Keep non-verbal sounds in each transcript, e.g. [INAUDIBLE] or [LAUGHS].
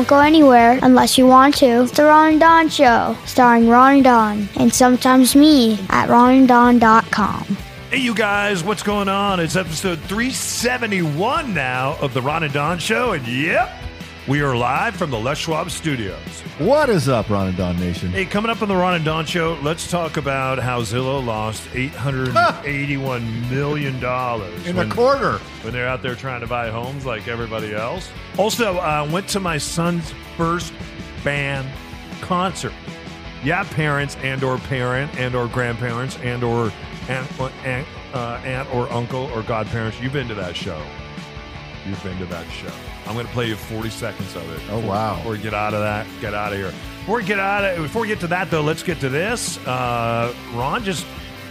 Don't go anywhere unless you want to. It's the Ron and Don Show, starring Ron and Don, and sometimes me at ronanddon.com. Hey, you guys, what's going on? It's episode 371 now of the Ron and Don Show, and yep, we are live from the Les Schwab Studios. What is up, Ron and Don Nation? Hey, coming up on the Ron and Don Show, let's talk about how Zillow lost $881 million In when, a quarter. when they're out there trying to buy homes like everybody else. Also, I uh, went to my son's first band concert. Yeah, parents and or parent and or grandparents and or aunt, aunt, uh, aunt or uncle or godparents. You've been to that show. You've been to that show. I'm going to play you 40 seconds of it. Oh, wow. Before we get out of that, get out of here. Before we get out of, before we get to that though, let's get to this. Uh, Ron just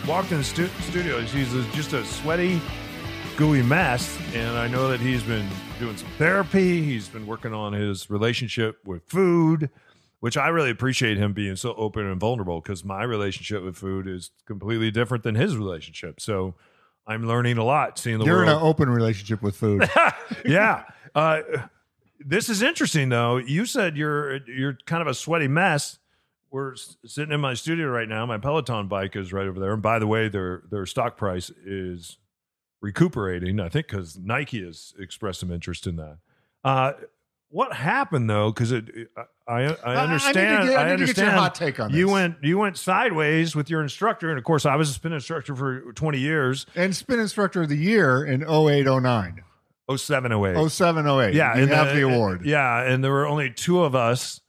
walked in the stu- studio. He's just a sweaty, gooey mess, and I know that he's been doing some therapy. He's been working on his relationship with food, which I really appreciate him being so open and vulnerable because my relationship with food is completely different than his relationship. So I'm learning a lot, seeing the world. You're in an open relationship with food. [LAUGHS] yeah. Uh, this is interesting, though. You said you're you're kind of a sweaty mess. We're s- sitting in my studio right now. My Peloton bike is right over there. And by the way, their their stock price is recuperating. I think because Nike has expressed some interest in that. Uh, what happened though? Because it, I I, I I understand. to get- I I need to get your understand. hot take on this. You went you went sideways with your instructor, and of course, I was a spin instructor for twenty years. and spin instructor of the year in 0809. Oh seven oh eight. 0708. Yeah, You and have the award. Yeah, and there were only two of us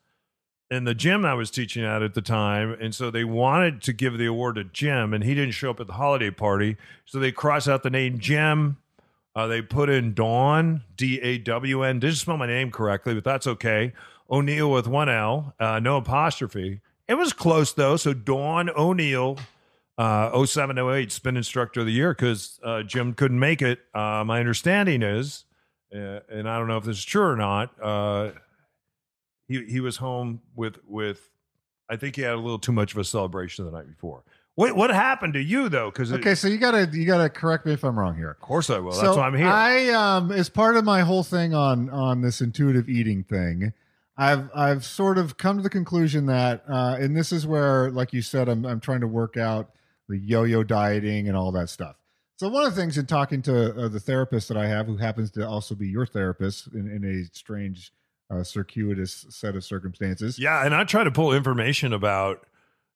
in the gym I was teaching at at the time, and so they wanted to give the award to Jim, and he didn't show up at the holiday party, so they crossed out the name Jim. Uh, they put in Dawn D A W N. Didn't spell my name correctly, but that's okay. O'Neill with one L, uh, no apostrophe. It was close though. So Dawn O'Neill, uh, 0708 spin instructor of the year because uh, Jim couldn't make it. Uh, my understanding is, uh, and I don't know if this is true or not. Uh, he he was home with with. I think he had a little too much of a celebration the night before. Wait, what happened to you though? Because Okay, so you gotta you gotta correct me if I'm wrong here. of course I will. so That's why I'm here. I um as part of my whole thing on on this intuitive eating thing, I've I've sort of come to the conclusion that uh and this is where like you said I'm I'm trying to work out the yo-yo dieting and all that stuff. So one of the things in talking to uh, the therapist that I have who happens to also be your therapist in, in a strange uh, circuitous set of circumstances. Yeah, and I try to pull information about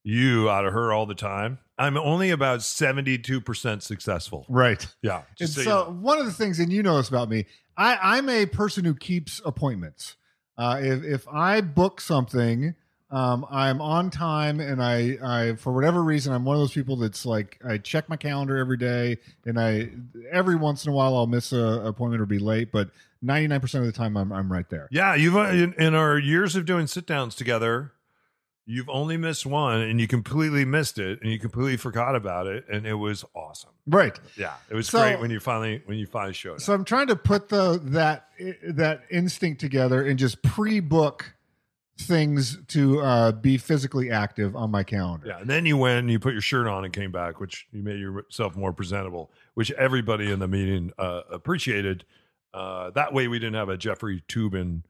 you out of her all the time. I'm only about 72% successful. Right. Yeah. And so, so, you know. one of the things, and you know this about me, I, I'm a person who keeps appointments. Uh, if if I book something, um, I'm on time, and I, I for whatever reason, I'm one of those people that's like I check my calendar every day, and I every once in a while I'll miss a appointment or be late, but 99 percent of the time I'm I'm right there. Yeah, you've uh, in, in our years of doing sit downs together, you've only missed one and you completely missed it and you completely forgot about it and it was awesome. Right. Yeah, it was So- great when you finally when you finally showed up. So I'm trying to put the that that instinct together and just pre-book things to uh, be physically active on my calendar. Yeah, and then you went and you put your shirt on and came back, which you made yourself more presentable, which everybody in the meeting uh, appreciated. Uh, that way, we didn't have a Jeffrey Toobin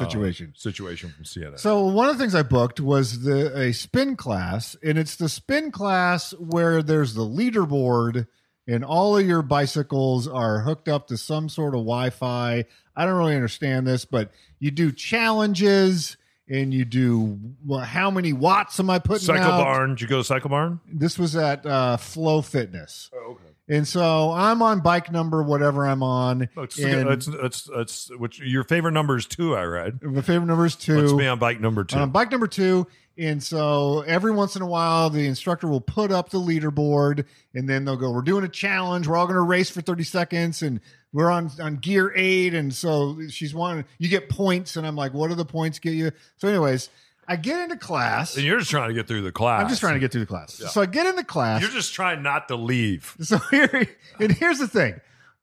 uh, Situation. situation from CNN. So one of the things I booked was the a spin class, and it's the spin class where there's the leaderboard, and all of your bicycles are hooked up to some sort of Wi-Fi. I don't really understand this, but you do challenges, and you do well, how many watts am I putting Cycle out? Barn, did you go to Cycle Barn? This was at uh, Flow Fitness, Oh, okay. and so I'm on bike number whatever I'm on. That's, and that's, that's, that's, which your favorite number is two, I read. my favorite number is two. Let's be on bike number two. on bike number two. And so every once in a while, the instructor will put up the leaderboard and then they'll go, We're doing a challenge. We're all going to race for 30 seconds and we're on, on gear eight. And so she's wanting, you get points. And I'm like, What do the points get you? So, anyways, I get into class. And you're just trying to get through the class. I'm just trying to get through the class. So I get into class. You're just trying not to leave. [LAUGHS] So here, and here's the thing.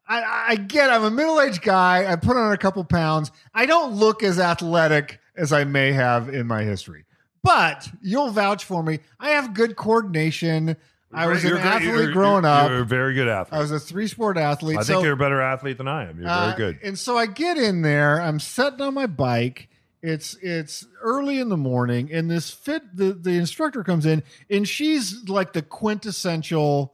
I, I get I'm a middle aged guy. I put on a couple pounds. I don't look as athletic as I may have in my history, but you'll vouch for me. I have good coordination. I was You're an athlete you're- growing you're- up. You're a very good athlete. I was a three sport athlete. I so, think you're a better athlete than I am. You're uh, very good. And so I get in there. I'm sitting on my bike. It's it's early in the morning, and this fit the the instructor comes in, and she's like the quintessential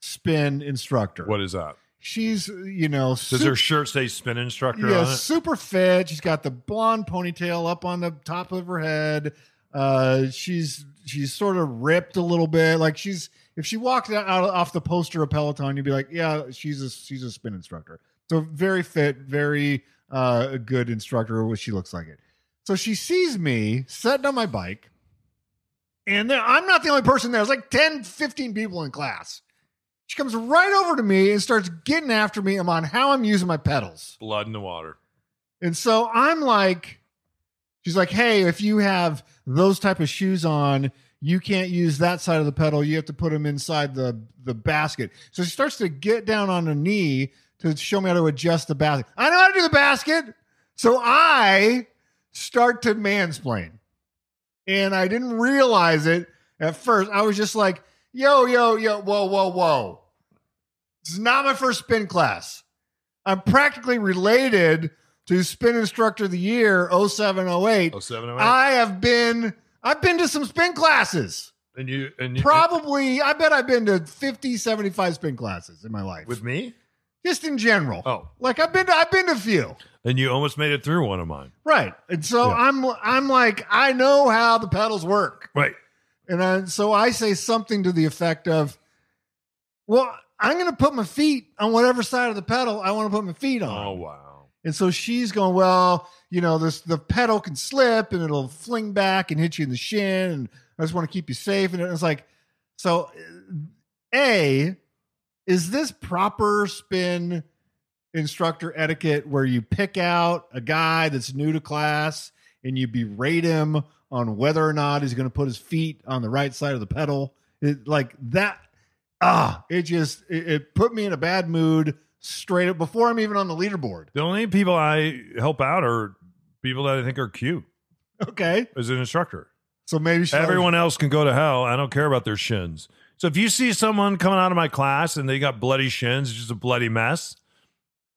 spin instructor. What is that? She's you know Does her shirt say spin instructor yeah, on it? super fit. She's got the blonde ponytail up on the top of her head. Uh, she's she's sort of ripped a little bit. Like she's if she walked out, out off the poster of Peloton, you'd be like, yeah, she's a she's a spin instructor. So very fit, very uh, good instructor. What she looks like it. So she sees me sitting on my bike, and then I'm not the only person there. There's like 10, 15 people in class. She comes right over to me and starts getting after me. I'm on how I'm using my pedals. Blood in the water. And so I'm like, she's like, hey, if you have those type of shoes on, you can't use that side of the pedal. You have to put them inside the the basket. So she starts to get down on her knee to show me how to adjust the basket. I know how to do the basket. So I start to mansplain. And I didn't realize it at first. I was just like, yo, yo, yo, whoa, whoa, whoa. This is not my first spin class. I'm practically related to spin instructor of the year 0708. Oh, seven, oh, eight. I have been I've been to some spin classes. and you and you, Probably I bet I've been to 50 75 spin classes in my life. with me. just in general. Oh. Like I've been to I've been to a few. And you almost made it through one of mine. Right. And so Yeah. I'm I'm like I know how the pedals work. Right. And I, so I say something to the effect of, "Well, I'm going to put my feet on whatever side of the pedal I want to put my feet on." Oh wow. And so she's going, "Well, you know, this the pedal can slip and it'll fling back and hit you in the shin, and I just want to keep you safe." And it's like, so a is this proper spin instructor etiquette where you pick out a guy that's new to class and you berate him on whether or not he's going to put his feet on the right side of the pedal it, like that ah it just it, it put me in a bad mood straight up before i'm even on the leaderboard The only people I help out are people that I think are cute okay as an instructor. so maybe she Everyone else can go to hell. I don't care about their shins. So if you see someone coming out of my class and they got bloody shins, just a bloody mess,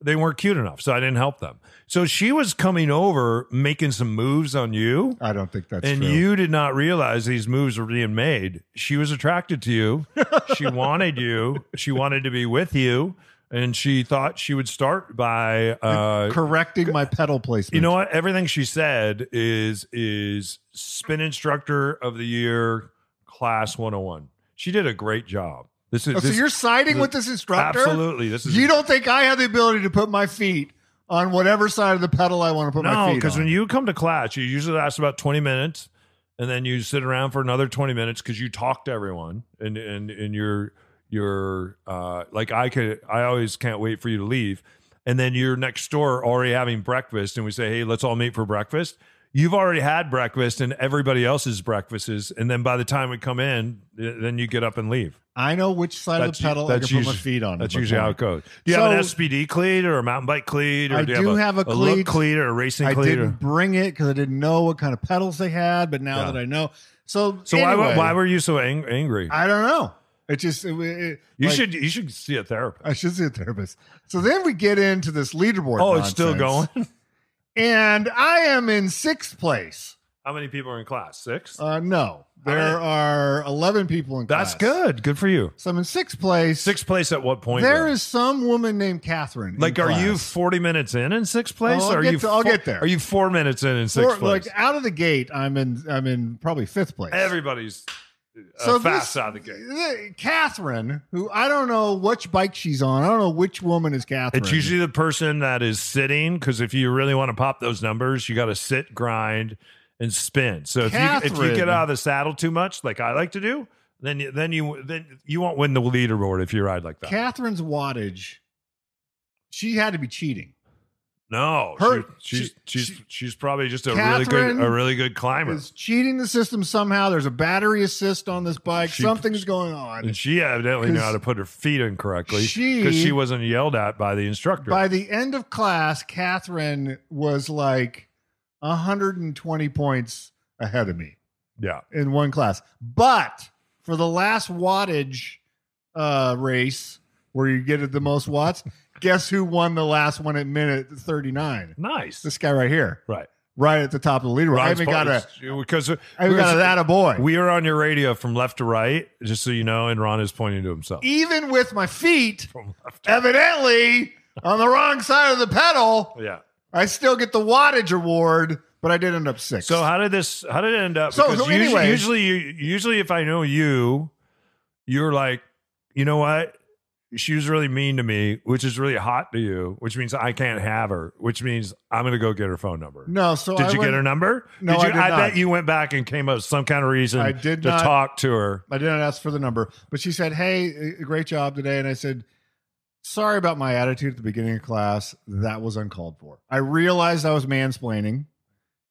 they weren't cute enough. So I didn't help them. So she was coming over making some moves on you. i don't think that's and true. you did not realize these moves were being made. She was attracted to you. [LAUGHS] she wanted you. She wanted to be with you. And she thought she would start by uh, correcting my pedal placement you know what? Everything she said is is spin instructor of the year class 101. She did a great job. This is Oh, so you're siding the- with this instructor Absolutely. This is you don't think i have the ability to put my feet on whatever side of the pedal i want to put my No, feet because when you come to class, you usually last about 20 minutes and then you sit around for another 20 minutes because you talk to everyone and and and you're you're uh like I could I always can't wait for you to leave. And then you're next door already having breakfast and we say, Hey, let's all meet for breakfast. You've already had breakfast and everybody else's breakfast is, and then by the time we come in, then you get up and leave. I know which side of the pedal I can put my feet on. That's usually how it goes. Do you have an SPD cleat or a mountain bike cleat? Or I do do have have a, a cleat. cleat or a racing I cleat? or- didn't bring it because I didn't know what kind of pedals they had, but now Yeah. that I know, so So anyway, why why were you so ang- angry? I don't know. It just it, it- you like, should you should see a therapist. I should see a therapist. So then we get into this leaderboard. Oh, it's still going. [LAUGHS] and I am in sixth place. How many people are in class? Six. Uh, no, there are eleven people in class. That's class. good. Good for you. So I'm in sixth place. Sixth place at what point? There though? is some woman named Catherine. in like, are you forty minutes in in sixth place? Oh, I'll or are get you? to- I'll get there. Are you four minutes in in sixth Or, place? like out of the gate? I'm in. I'm in probably fifth place. Everybody's uh, So fast this- out of the gate. th- Catherine, who I don't know which bike she's on. I don't know which woman is Catherine. It's usually the person that is sitting because if you really want to pop those numbers, you got to sit, grind, and spin. So if you if you get out of the saddle too much, like I like to do, then you, then you then you won't win the leaderboard if you ride like that. Catherine's wattage. She had to be cheating No, Her- she, she's she- she's she- she's probably just a really good a really good climber, Is cheating the system somehow. There's a battery assist on this bike. She- Something's going on. and she evidently knew how to put her feet in correctly she- because she wasn't yelled at by the instructor. By the end of class, Catherine was like 120 points ahead of me yeah, in one class. But for the last wattage uh, race, where you get the most watts, guess who won the last one at minute 39? nice, This guy right here, right? right at the top of the leaderboard. I Ron's uh, even got a, because I even got a that a boy. We are on your radio from left to right, just so you know, and Ron is pointing to himself. even with my feet evidently on the wrong side of the pedal, yeah. I still get the wattage award, but I did end up six. So how did this? How did it end up? So- so usually, anyway- usually, you, usually, if I know you, you're like, you know what? She was really mean to me, which is really hot to you, which means I can't have her, which means I'm going to go get her phone number. no, so Did I you went- get her number? No, did you, I did not. bet you went back and came up with some kind of reason I did to not. talk to her. I didn't ask for the number, but she said, "Hey, uh, great job today," and I said. Sorry about my attitude at the beginning of class. That was uncalled for. I realized I was mansplaining.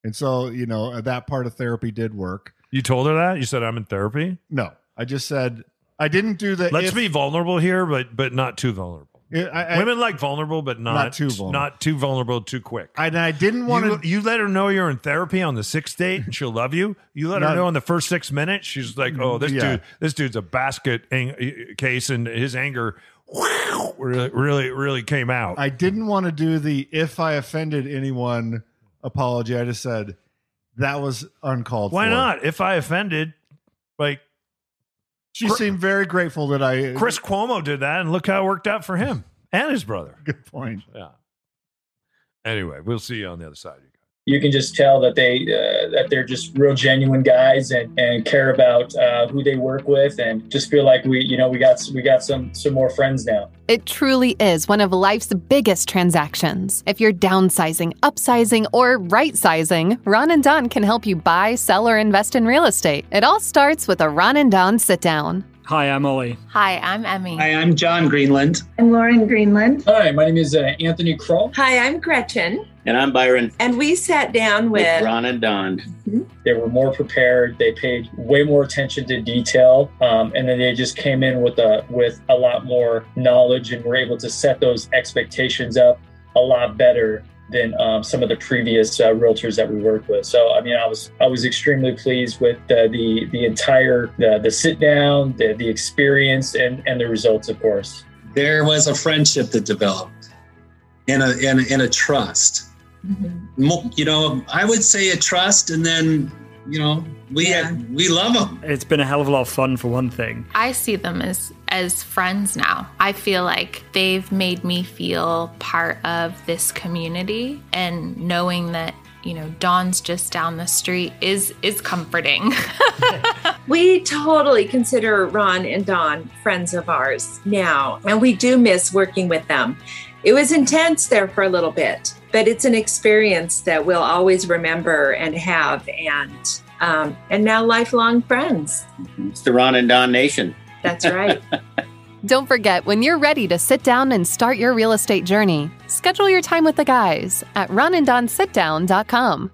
And so, you know, that part of therapy did work. You told her that? You said I'm in therapy? No, I just said I didn't do the. Let's if- be vulnerable here, but but not too vulnerable. I, I, Women like vulnerable, but not, Not too vulnerable. Not too vulnerable too quick. I, and I didn't want to. you let her know you're in therapy on the sixth date and she'll love you. You let her know in the first six minutes, she's like, "Oh, this Yeah. dude, this dude's a basket ang- case," and his anger really, really, really came out. I didn't want to do the if I offended anyone apology. I just said that was uncalled for Why for. not? If I offended, like She seemed very grateful that I. Uh, Chris Cuomo did that, and look how it worked out for him and his brother. Good point. Yeah. Anyway, we'll see you on the other side. You can just tell that they uh, that they're just real genuine guys and, and care about uh, who they work with and just feel like we you know we got we got some some more friends now It truly is one of life's biggest transactions. If you're downsizing, upsizing, or right sizing, Ron and Don can help you buy, sell, or invest in real estate. It all starts with a Ron and Don sit down. Hi, I'm Ollie. Hi, I'm Emmy. Hi, I'm John Greenland. I'm Lauren Greenland. hi my name is uh, anthony kroll Hi, I'm Gretchen. And I'm Byron And we sat down with with, Ron and Don. they were more prepared they paid way more attention to detail um, and then they just came in with a with a lot more knowledge and were able to set those expectations up a lot better than um, some of the previous uh, realtors that we worked with. So I mean, I was I was extremely pleased with uh, the the entire the, the sit down, the the experience, and and the results, of course. There was a friendship that developed and a, and a, and a trust. Mo- You know, I would say a trust, and then, you know, we, Yeah. we love them. It's been a hell of a lot of fun for one thing. I see them as as friends now. I feel like they've made me feel part of this community and knowing that, you know, Don's just down the street is is comforting. [LAUGHS] we totally consider Ron and Don friends of ours now, and we do miss working with them. It was intense there for a little bit, but it's an experience that we'll always remember and have, and um, and now lifelong friends. It's the Ron and Don Nation. That's right. [LAUGHS] Don't forget, when you're ready to sit down and start your real estate journey, schedule your time with the guys at ronanddonsitdown.com.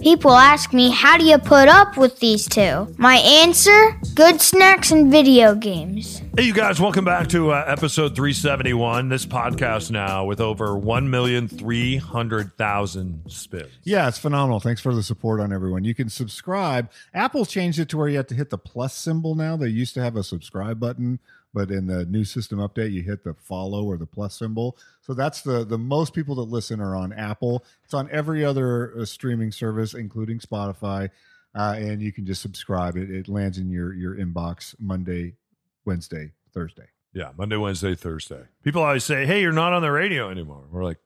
People ask me, how do you put up with these two? My answer good snacks and video games. Hey, you guys, welcome back to uh, episode 371. This podcast now with over 1,300,000 spins. Yeah, it's phenomenal. Thanks for the support on everyone. You can subscribe. Apple changed it to where you have to hit the plus symbol now. They used to have a subscribe button, but in the new system update, you hit the follow or the plus symbol. So that's the the most people that listen are on Apple. It's on every other uh, streaming service, including Spotify, uh, and you can just subscribe. It, it lands in your your inbox Monday, Wednesday, Thursday. Yeah, Monday, Wednesday, Thursday. People always say, hey, you're not on the radio anymore. We're like,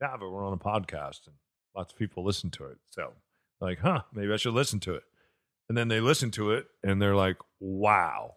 yeah, but we're on a podcast and lots of people listen to it. So, like, huh, maybe I should listen to it. And then they listen to it and they're like, wow,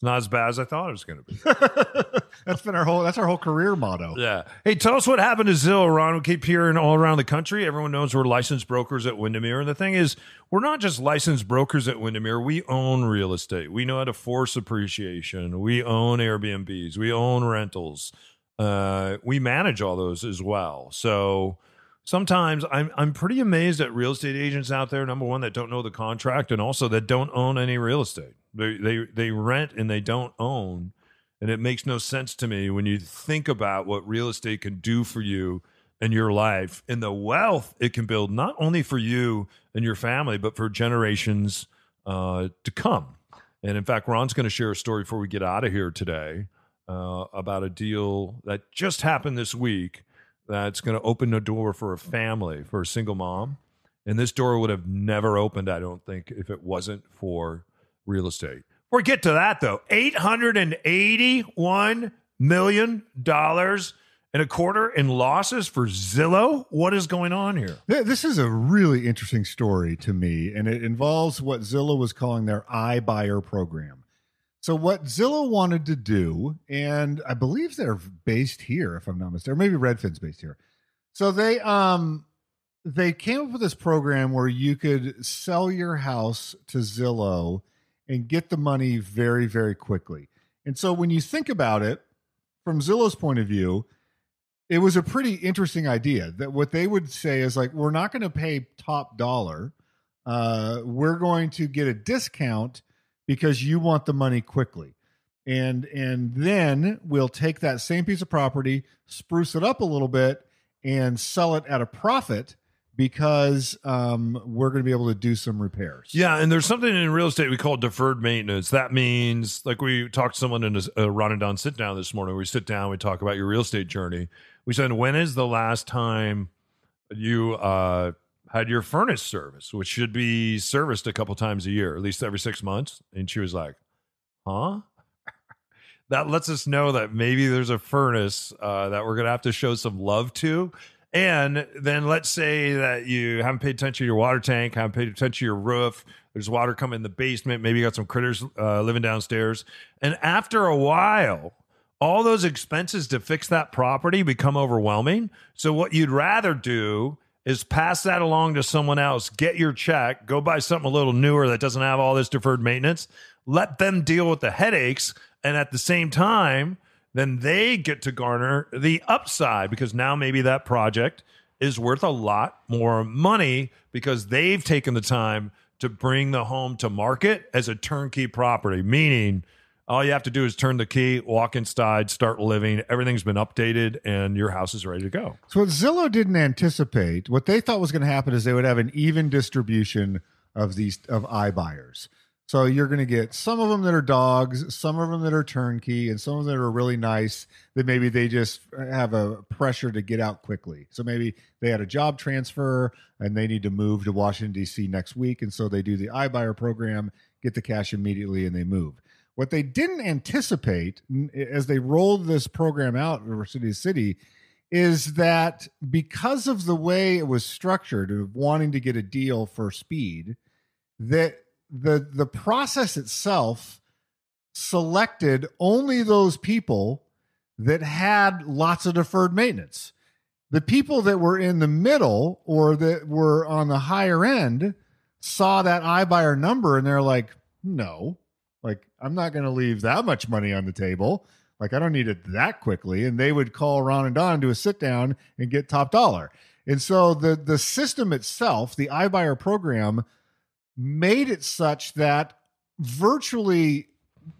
not as bad as I thought it was going to be. [LAUGHS] that's been our whole that's our whole career motto. Yeah. Hey, tell us what happened to Zillow, Ron. We keep hearing all around the country. Everyone knows we're licensed brokers at Windermere. And the thing is, we're not just licensed brokers at Windermere. We own real estate. We know how to force appreciation. We own Airbnbs. We own rentals. Uh, we manage all those as well. So sometimes I'm I'm pretty amazed at real estate agents out there. Number one, that don't know the contract, and also that don't own any real estate. They they they rent and they don't own, and it makes no sense to me when you think about what real estate can do for you in your life and the wealth it can build not only for you and your family but for generations uh, to come. And in fact, Ron's going to share a story before we get out of here today uh, about a deal that just happened this week that's going to open a door for a family, for a single mom. And this door would have never opened, I don't think, if it wasn't for real estate. Before we get to that, though, $881 million and a quarter in losses for Zillow. What is going on here? This is a really interesting story to me, and it involves what Zillow was calling their iBuyer program. So, what Zillow wanted to do, and I believe they're based here, if I'm not mistaken, or maybe Redfin's based here. So they um they came up with this program where you could sell your house to Zillow and get the money very, very quickly. And so when you think about it, from Zillow's point of view, it was a pretty interesting idea that what they would say is like we're not going to pay top dollar uh, we're going to get a discount because you want the money quickly and and then we'll take that same piece of property spruce it up a little bit and sell it at a profit because um, we're going to be able to do some repairs Yeah, and there's something in real estate we call deferred maintenance. That means, like we talked to someone in a, a Ron and Don sit down this morning. We sit down, we talk about your real estate journey. We said, when is the last time you uh, had your furnace service, which should be serviced a couple times a year, at least every six months? And she was like, huh? [LAUGHS] that lets us know that maybe there's a furnace uh, that we're going to have to show some love to. And then let's say that you haven't paid attention to your water tank, haven't paid attention to your roof. There's water coming in the basement. Maybe you got some critters uh, living downstairs. And after a while, all those expenses to fix that property become overwhelming. So what you'd rather do is pass that along to someone else, get your check, go buy something a little newer that doesn't have all this deferred maintenance, let them deal with the headaches, and at the same time, then they get to garner the upside because now maybe that project is worth a lot more money because they've taken the time to bring the home to market as a turnkey property, meaning all you have to do is turn the key, walk inside, start living. Everything's been updated, and your house is ready to go. So what Zillow didn't anticipate, what they thought was going to happen is they would have an even distribution of these of iBuyers. So you're going to get some of them that are dogs, some of them that are turnkey, and some of them that are really nice that maybe they just uh, have a pressure to get out quickly. So maybe they had a job transfer and they need to move to Washington D.C. next week, and so they do the iBuyer program, get the cash immediately, and they move. What they didn't anticipate as they rolled this program out over city to city is that because of the way it was structured of wanting to get a deal for speed, that the the process itself selected only those people that had lots of deferred maintenance. The people that were in the middle or that were on the higher end saw that iBuyer number and they're like, no, like I'm not going to leave that much money on the table. Like I don't need it that quickly. And they would call Ron and Don to a sit down and get top dollar. And so the the system itself, the iBuyer program, made it such that virtually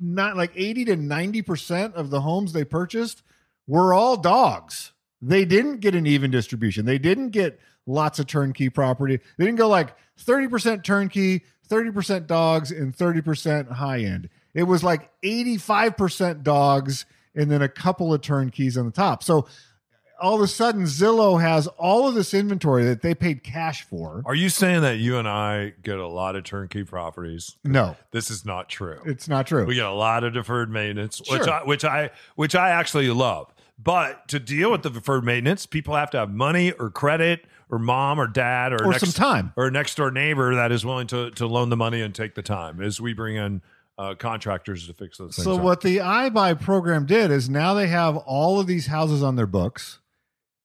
not like 80 to 90% of the homes they purchased were all dogs. They didn't get an even distribution. They didn't get lots of turnkey property. They didn't go like 30% turnkey, 30% dogs, and 30% high end. It was like 85% dogs and then a couple of turnkeys on the top. So all of a sudden, Zillow has all of this inventory that they paid cash for. Are you saying that you and I get a lot of turnkey properties? No, This is not true. it's not true. We get a lot of deferred maintenance, which I which I which I actually love. But to deal with the deferred maintenance, people have to have money or credit or mom or dad or, Or next, some time. or a next door neighbor that is willing to to loan the money and take the time as we bring in uh, contractors to fix those things. So up. what the iBuy program did is now they have all of these houses on their books.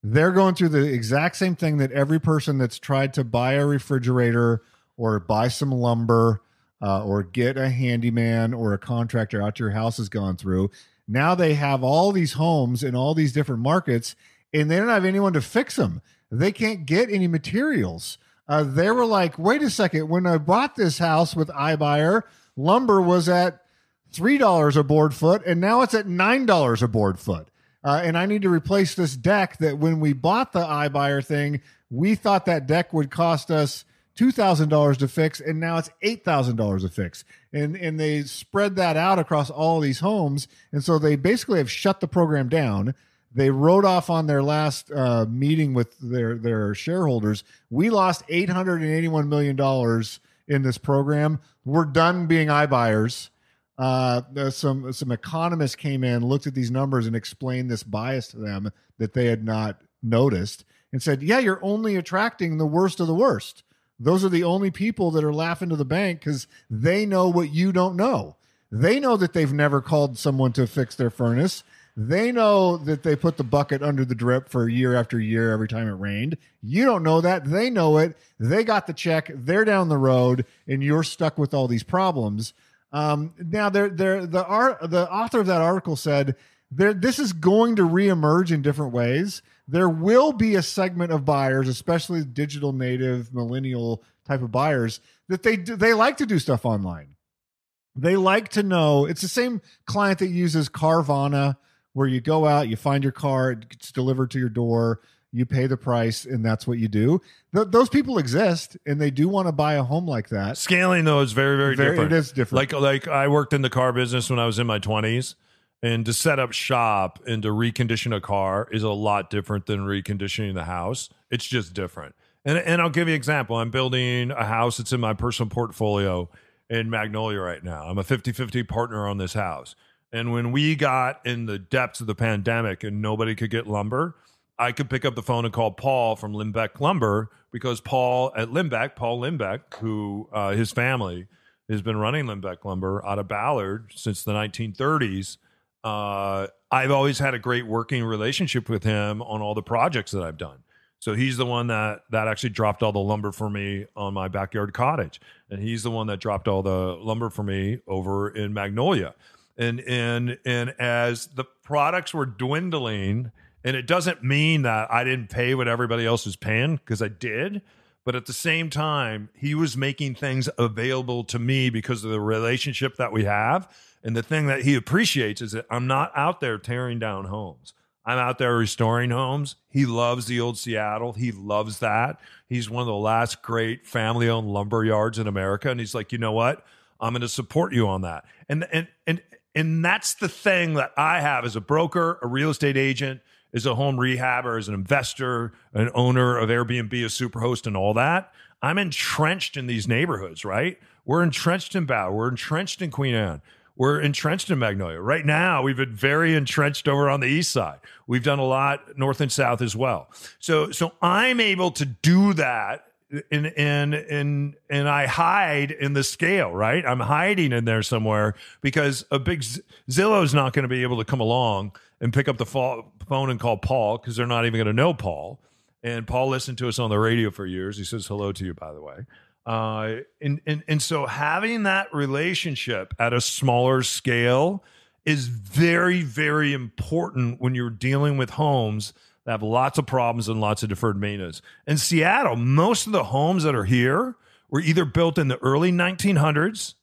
They're going through the exact same thing that every person that's tried to buy a refrigerator or buy some lumber uh, or get a handyman or a contractor out to your house has gone through. Now they have all these homes in all these different markets, and they don't have anyone to fix them. They can't get any materials. Uh, they were like, wait a second, when I bought this house with iBuyer, lumber was at three dollars a board foot, and now it's at nine dollars a board foot. Uh, and I need to replace this deck that when we bought the iBuyer thing, we thought that deck would cost us two thousand dollars to fix, and now it's eight thousand dollars to fix. And and they spread that out across all these homes, and so they basically have shut the program down. They wrote off on their last uh, meeting with their their shareholders. We lost eight hundred and eighty one million dollars in this program. We're done being iBuyers. Uh, some some economists came in, looked at these numbers, and explained this bias to them that they had not noticed, and said, "Yeah, you're only attracting the worst of the worst. Those are the only people that are laughing to the bank because they know what you don't know. They know that they've never called someone to fix their furnace." They know that they put the bucket under the drip for year after year every time it rained. You don't know that. They know it. They got the check. They're down the road, and you're stuck with all these problems. Um, now, they're, they're, the art, the author of that article said there, this is going to reemerge in different ways. There will be a segment of buyers, especially digital native, millennial type of buyers, that they they like to do stuff online. They like to know. It's the same client that uses Carvana where you go out, you find your car, it gets delivered to your door, you pay the price, and that's what you do. Th- those people exist, and they do want to buy a home like that. Scaling though is very, very, Very- different. it is different. Like like I worked in the car business when I was in my twenties, and to set up shop and to recondition a car is a lot different than reconditioning the house. It's just different. And and I'll give you an example. I'm building a house that's in my personal portfolio in Magnolia right now. I'm a 50-50 partner on this house. And when we got in the depths of the pandemic and nobody could get lumber, I could pick up the phone and call Paul from Limback Lumber because Paul at Limback, Paul Limback, who uh, his family has been running Limback Lumber out of Ballard since the 1930s. Uh, I've always had a great working relationship with him on all the projects that I've done. So he's the one that that actually dropped all the lumber for me on my backyard cottage, and he's the one that dropped all the lumber for me over in Magnolia. And and and as the products were dwindling, and it doesn't mean that I didn't pay what everybody else was paying because I did, but at the same time, he was making things available to me because of the relationship that we have. And the thing that he appreciates is that I'm not out there tearing down homes. I'm out there restoring homes. He loves the old Seattle. He loves that. He's one of the last great family owned lumber yards in America. And he's like, you know what? I'm going to support you on that. And, and, and, and that's the thing that I have as a broker, a real estate agent, as a home rehabber, as an investor, an owner of Airbnb, a superhost, and all that. I'm entrenched in these neighborhoods, right? We're entrenched in Bow. We're entrenched in Queen Anne. We're entrenched in Magnolia. Right now, we've been very entrenched over on the east side. We've done a lot north and south as well. So, so I'm able to do that and and and and I hide in the scale, right? I'm hiding in there somewhere because a big Z- Zillow's not going to be able to come along and pick up the pho- phone and call Paul because they're not even going to know Paul. And Paul listened to us on the radio for years. He says hello to you, by the way. Uh, and and and so having that relationship at a smaller scale is very very important when you're dealing with homes have lots of problems and lots of deferred maintenance. In Seattle, most of the homes that are here were either built in the early 1900s,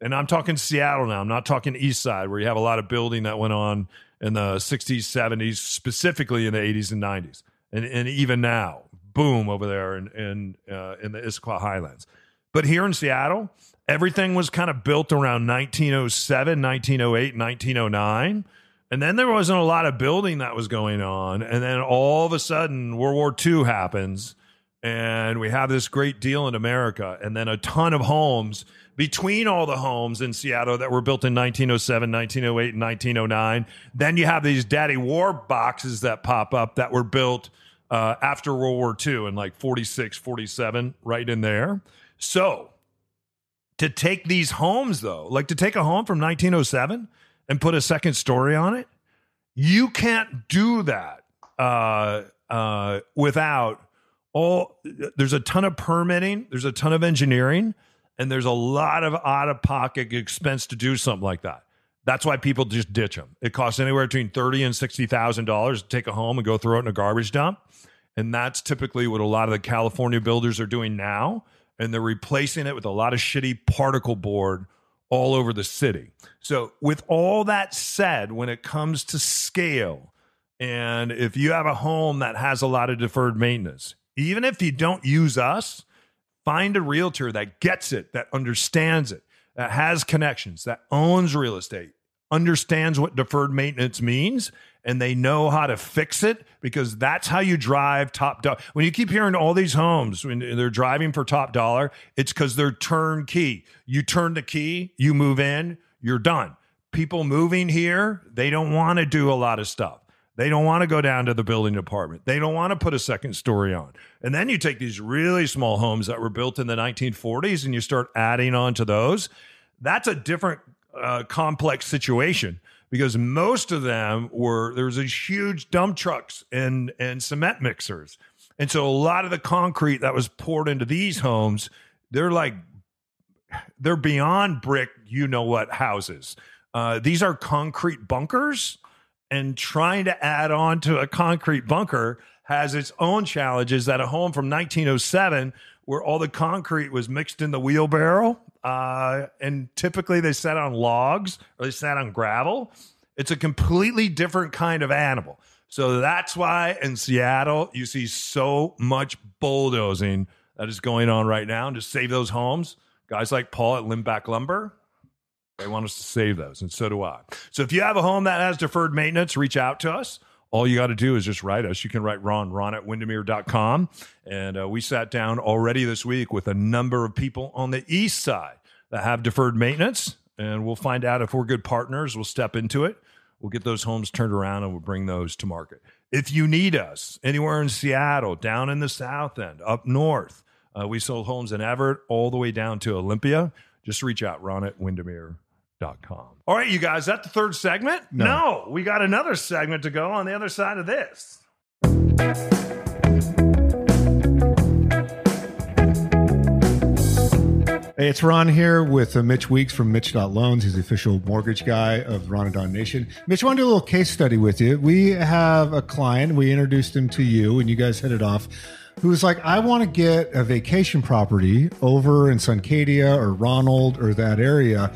and I'm talking Seattle now. I'm not talking East Side, where you have a lot of building that went on in the 60s, 70s, specifically in the 80s and 90s, and and even now, boom over there in in uh, in the Issaquah Highlands. But here in Seattle, everything was kind of built around 1907, 1908, 1909. And then there wasn't a lot of building that was going on. And then all of a sudden, World War II happens, and we have this great deal in America. And then a ton of homes between all the homes in Seattle that were built in 1907, 1908, and 1909. Then you have these daddy war boxes that pop up that were built uh, after World War II in like 46, 47, right in there. So to take these homes though, like to take a home from 1907 and put a second story on it, you can't do that uh, uh, without all. There's a ton of permitting, there's a ton of engineering, and there's a lot of out of pocket expense to do something like that. That's why people just ditch them. It costs anywhere between thirty and sixty thousand dollars to take a home and go throw it in a garbage dump, and that's typically what a lot of the California builders are doing now and they're replacing it with a lot of shitty particle board all over the city. So, with all that said, when it comes to scale, and if you have a home that has a lot of deferred maintenance, even if you don't use us, find a realtor that gets it, that understands it, that has connections, that owns real estate, understands what deferred maintenance means, and they know how to fix it because that's how you drive top dollar. When you keep hearing all these homes when they're driving for top dollar, it's because they're turnkey. You turn the key, you move in, you're done. People moving here, they don't want to do a lot of stuff. They don't want to go down to the building department. They don't want to put a second story on. And then you take these really small homes that were built in the 1940s and you start adding on to those. That's a different uh, complex situation because most of them were there was these huge dump trucks and and cement mixers. And so a lot of the concrete that was poured into these homes they're like they're beyond brick you know what houses. Uh, these are concrete bunkers and trying to add on to a concrete bunker has its own challenges that a home from 1907 where all the concrete was mixed in the wheelbarrow uh, and typically they sat on logs or they sat on gravel. It's a completely different kind of animal. So that's why in Seattle you see so much bulldozing that is going on right now to save those homes. Guys like Paul at Limback Lumber, they want us to save those, and so do I. So if you have a home that has deferred maintenance, reach out to us. All you got to do is just write us. You can write Ron, Ron at Windermere.com. And uh, we sat down already this week with a number of people on the east side that have deferred maintenance. And we'll find out if we're good partners. We'll step into it. We'll get those homes turned around and we'll bring those to market. If you need us anywhere in Seattle, down in the South End, up north, uh, we sold homes in Everett all the way down to Olympia. Just reach out, Ron at Windermere com. All right, you guys, that the third segment? No. no, we got another segment to go on the other side of this. Hey, it's Ron here with uh, Mitch Weeks from Mitch.loans. He's the official mortgage guy of Ron and Don Nation. Mitch, I want to do a little case study with you. We have a client, we introduced him to you, and you guys hit it off, who was like, I want to get a vacation property over in Suncadia or Ronald or that area.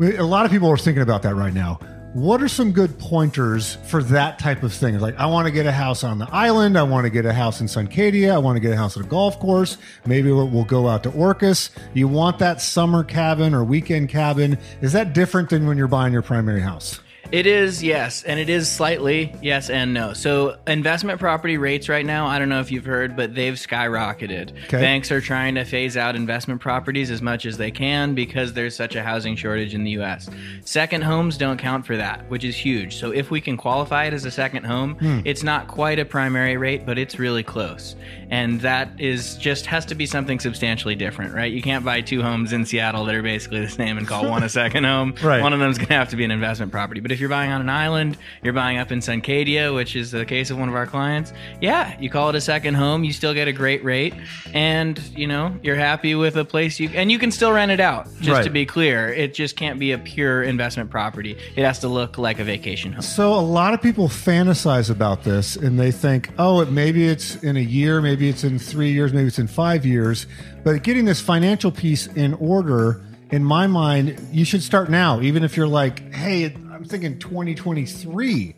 A lot of people are thinking about that right now. What are some good pointers for that type of thing? Like, I want to get a house on the island. I want to get a house in Suncadia. I want to get a house at a golf course. Maybe we'll go out to Orcas. You want that summer cabin or weekend cabin. Is that different than when you're buying your primary house? It is, yes, and it is slightly yes and no. So, investment property rates right now, I don't know if you've heard, but they've skyrocketed. Okay. Banks are trying to phase out investment properties as much as they can because there's such a housing shortage in the US. Second homes don't count for that, which is huge. So, if we can qualify it as a second home, Hmm. it's not quite a primary rate, but it's really close. And that is just has to be something substantially different, right? You can't buy two homes in Seattle that are basically the same and call one a second home. [LAUGHS] Right. One of them's going to have to be an investment property. But if you're buying on an island, you're buying up in Suncadia, which is the case of one of our clients. Yeah, you call it a second home, you still get a great rate, and you know you're happy with a place you and you can still rent it out. Just Right. to be clear, it just can't be a pure investment property. It has to look like a vacation home. So a lot of people fantasize about this and they think, oh, it, maybe it's in a year, maybe it's in three years, maybe it's in five years. But getting this financial piece in order, in my mind, you should start now, even if you're like, hey, I'm thinking 2023.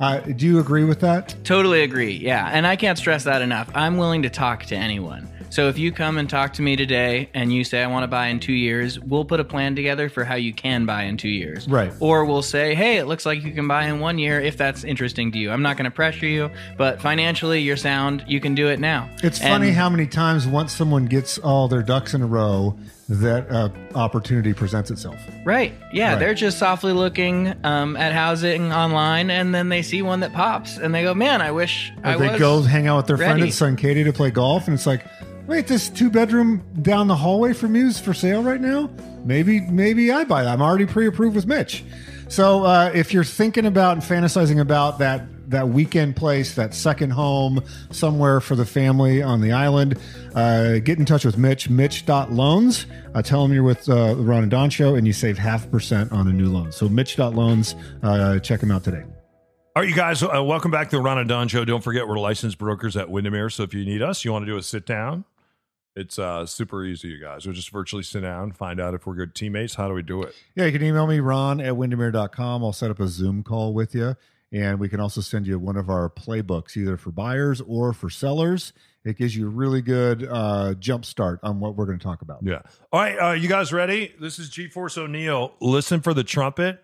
Uh, do you agree with that? Totally agree. Yeah. And I can't stress that enough. I'm willing to talk to anyone. So if you come and talk to me today and you say, I want to buy in two years, we'll put a plan together for how you can buy in two years. Right. Or we'll say, hey, it looks like you can buy in one year if that's interesting to you. I'm not going to pressure you, but financially, you're sound. You can do it now. It's And- funny how many times once someone gets all their ducks in a row, that uh, opportunity presents itself. Right. Yeah. Right. They're just softly looking um, at housing online and then they see one that pops and they go, man, I wish I Or they was. go hang out with their friend at Suncadia to play golf, and it's like, Wait, this two bedroom down the hallway from you is for sale right now? Maybe, maybe I buy that. I'm already pre approved with Mitch. So uh, if you're thinking about and fantasizing about that that weekend place, that second home somewhere for the family on the island, uh, get in touch with Mitch, Mitch.loans. Uh, tell him you're with uh, the Ron and Don show and you save half percent on a new loan. So Mitch.loans, uh, check him out today. All right, you guys, uh, welcome back to the Ron and Don Show. Don't forget, we're licensed brokers at Windermere. So if you need us, you want to do a sit down, it's uh, super easy, you guys. We'll just virtually sit down, find out if we're good teammates. How do we do it? Yeah, you can email me, ron at windermere.com. I'll set up a Zoom call with you. And we can also send you one of our playbooks, either for buyers or for sellers. It gives you a really good uh, jump start on what we're going to talk about. Yeah. All right, uh, you guys ready? This is G Force O'Neill. Listen for the trumpet.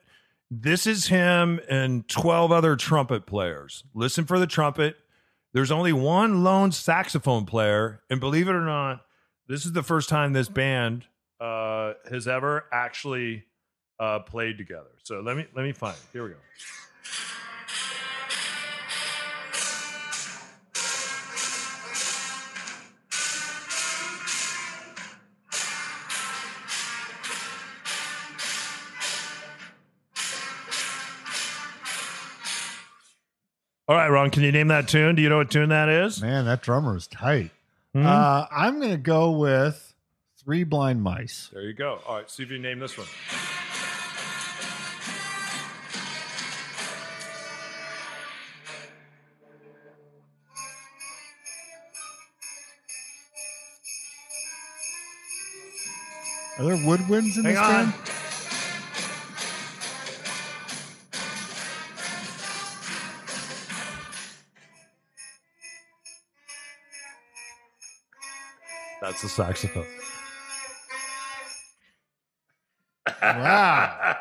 This is him and 12 other trumpet players. Listen for the trumpet. There's only one lone saxophone player. And believe it or not, this is the first time this band uh, has ever actually uh, played together. So let me let me find it. Here we go. Ron, can you name that tune? Do you know what tune that is? Man, that drummer is tight. Hmm? Uh, I'm going to go with Three Blind Mice. There you go. All right, see if you name this one. Are there woodwinds in Hang this on. band? That's the saxophone. Wow.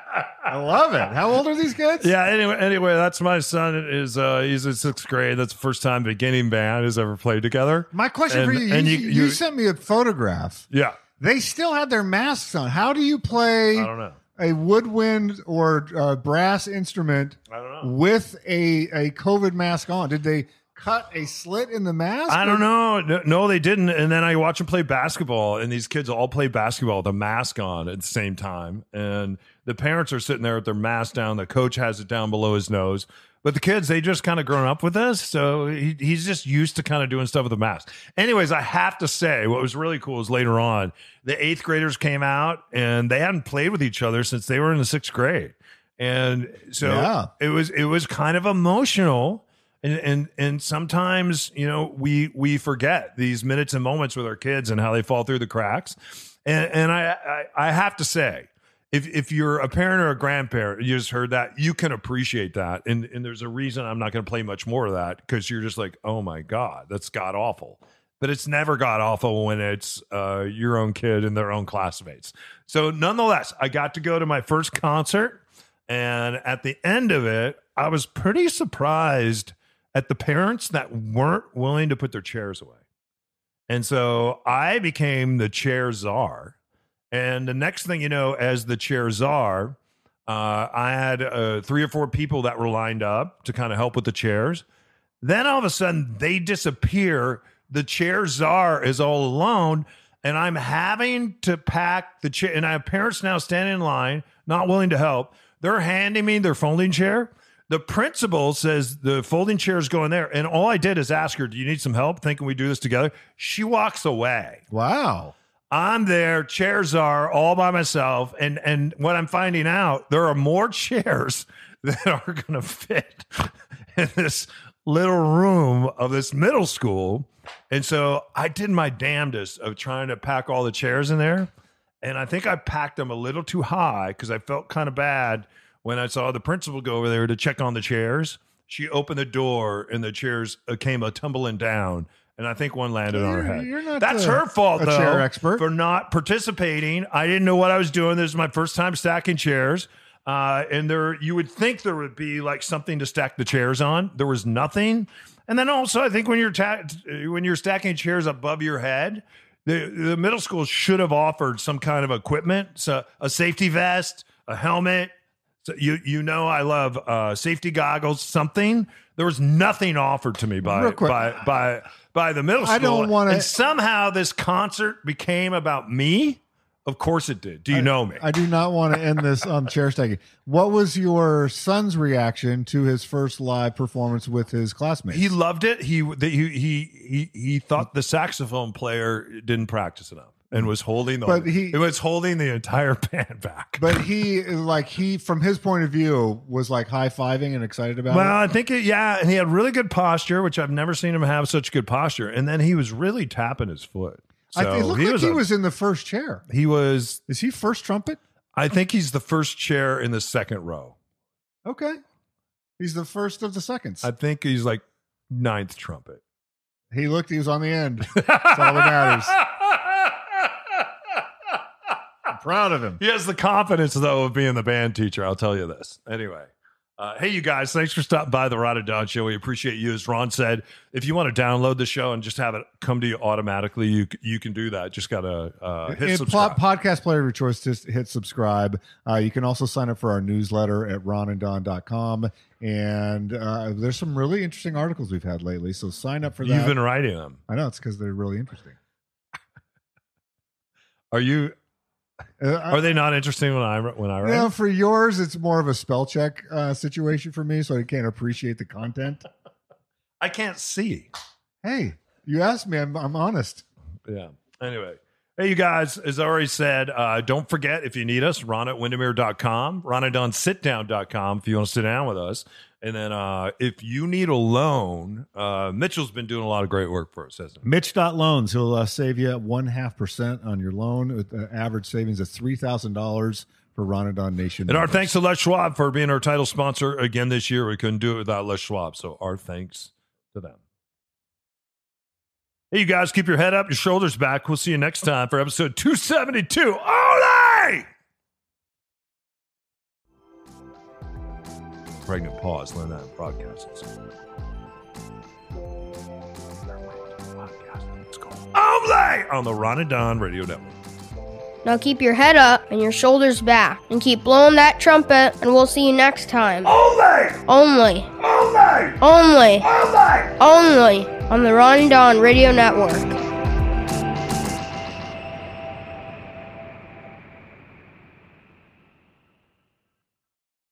I love it. How old are these kids? Yeah. Anyway, anyway, that's my son. Is uh, he's in sixth grade. That's the first time beginning band has ever played together. My question And- for you, and you, you- you sent me a photograph. Yeah. They still had their masks on. How do you play I don't know. a woodwind or uh, brass instrument I don't know. with a, a COVID mask on? Did they cut a slit in the mask? I don't know. No, no, they didn't. And then I watch them play basketball, and these kids all play basketball with a mask on at the same time. And the parents are sitting there with their mask down. The coach has it down below his nose. But the kids, they just kind of grown up with this. So he, he's just used to kind of doing stuff with a mask. Anyways, I have to say, what was really cool is later on, the eighth graders came out and they hadn't played with each other since they were in the sixth grade. And so Yeah. it was it was kind of emotional and and and sometimes you know we we forget these minutes and moments with our kids and how they fall through the cracks. And and i i, I have to say if if you're a parent or a grandparent you just heard that you can appreciate that. And and there's a reason i'm not going to play much more of that because you're just like oh my god that's god awful. But it's never god awful when it's uh, your own kid and their own classmates. So nonetheless i got to go to my first concert and at the end of it, I was pretty surprised at the parents that weren't willing to put their chairs away. And so I became the chair czar. And the next thing you know, as the chair czar, uh, I had uh, three or four people that were lined up to kind of help with the chairs. Then all of a sudden, they disappear. The chair czar is all alone, and I'm having to pack the chair. And I have parents now standing in line, not willing to help. They're handing me their folding chair. The principal says the folding chair is going there. And all I did is ask her, Do you need some help? Thinking we do this together. She walks away. Wow. I'm there, chairs are all by myself. And and what I'm finding out, there are more [LAUGHS] chairs that are gonna fit [LAUGHS] in this little room of this middle school. And so I did my damnedest of trying to pack all the chairs in there. And I think I packed them a little too high because I felt kind of bad when I saw the principal go over there to check on the chairs. She opened the door and the chairs uh, came a tumbling down. And I think one landed on her You're- head. you're not That's a- her fault, though, chair expert. for not participating. I didn't know what I was doing. This is my first time stacking chairs. Uh, and there, you would think there would be like something to stack the chairs on. There was nothing. And then also, I think when you're ta- when you're stacking chairs above your head, the the middle school should have offered some kind of equipment, so a safety vest, a helmet, So you you know I love uh, safety goggles. Something there was nothing offered to me by by by by the middle school. I don't wanna- And somehow this concert became about me. Of course it did. Do you know me? I do not want to end this on chair stacking. What was your son's reaction to his first live performance with his classmates? he loved it. He the, he he he he thought the saxophone player didn't practice enough and was holding the But he- it was holding the entire [LAUGHS] band back. but he like he from his point of view was like high fiving and excited about Well, it. I think it, yeah, and he had really good posture, which I've never seen him have such good posture. And then he was really tapping his foot. So I, it looked he like was he a- was in the first chair. he was. Is he first trumpet? I think he's the first chair in the second row. Okay, he's the first of the seconds. I think he's like ninth trumpet. he looked. He was on the end. [LAUGHS] That's all that matters. Proud of him. He has the confidence, though, of being the band teacher. I'll tell you this. Anyway, uh, hey, you guys, thanks for stopping by the Ron and Don Show. We appreciate you. As Ron said, if you want to download the show and just have it come to you automatically, you you can do that. Just gotta uh, hit And subscribe. po- podcast player of your choice, just hit subscribe. Uh, you can also sign up for our newsletter at ronanddon.com. And uh, there's some really interesting articles we've had lately. So sign up for that. You've been writing them. I know it's because they're really interesting. Are you? Uh, Are they not interesting when I when I You write? know, for yours, it's more of a spell check uh, situation for me, so I can't appreciate the content. I can't see. Hey, you asked me. I'm, I'm honest. Yeah. Anyway. Hey, you guys, as I already said, uh, don't forget if you need us, ron at windermere.com, ron at sitdown.com if you want to sit down with us. And then uh, if you need a loan, uh, Mitchell's been doing a lot of great work for us, hasn't he? Mitch.loans. He'll uh, save you one half percent on your loan with uh, average savings of $3,000 for Ronadon Nation. And our thanks to Les Schwab for being our title sponsor again this year. We couldn't do it without Les Schwab. So our thanks to them. Hey, you guys, keep your head up, your shoulders back. We'll see you next time for episode 272. Ole! Pregnant pause. Learn that in broadcasts. Ole! On the Ron and Don Radio Network. Now keep your head up and your shoulders back and keep blowing that trumpet and we'll see you next time. Ole! Only. Ole! Only. Ole! Only on the Ron and Don Radio Network.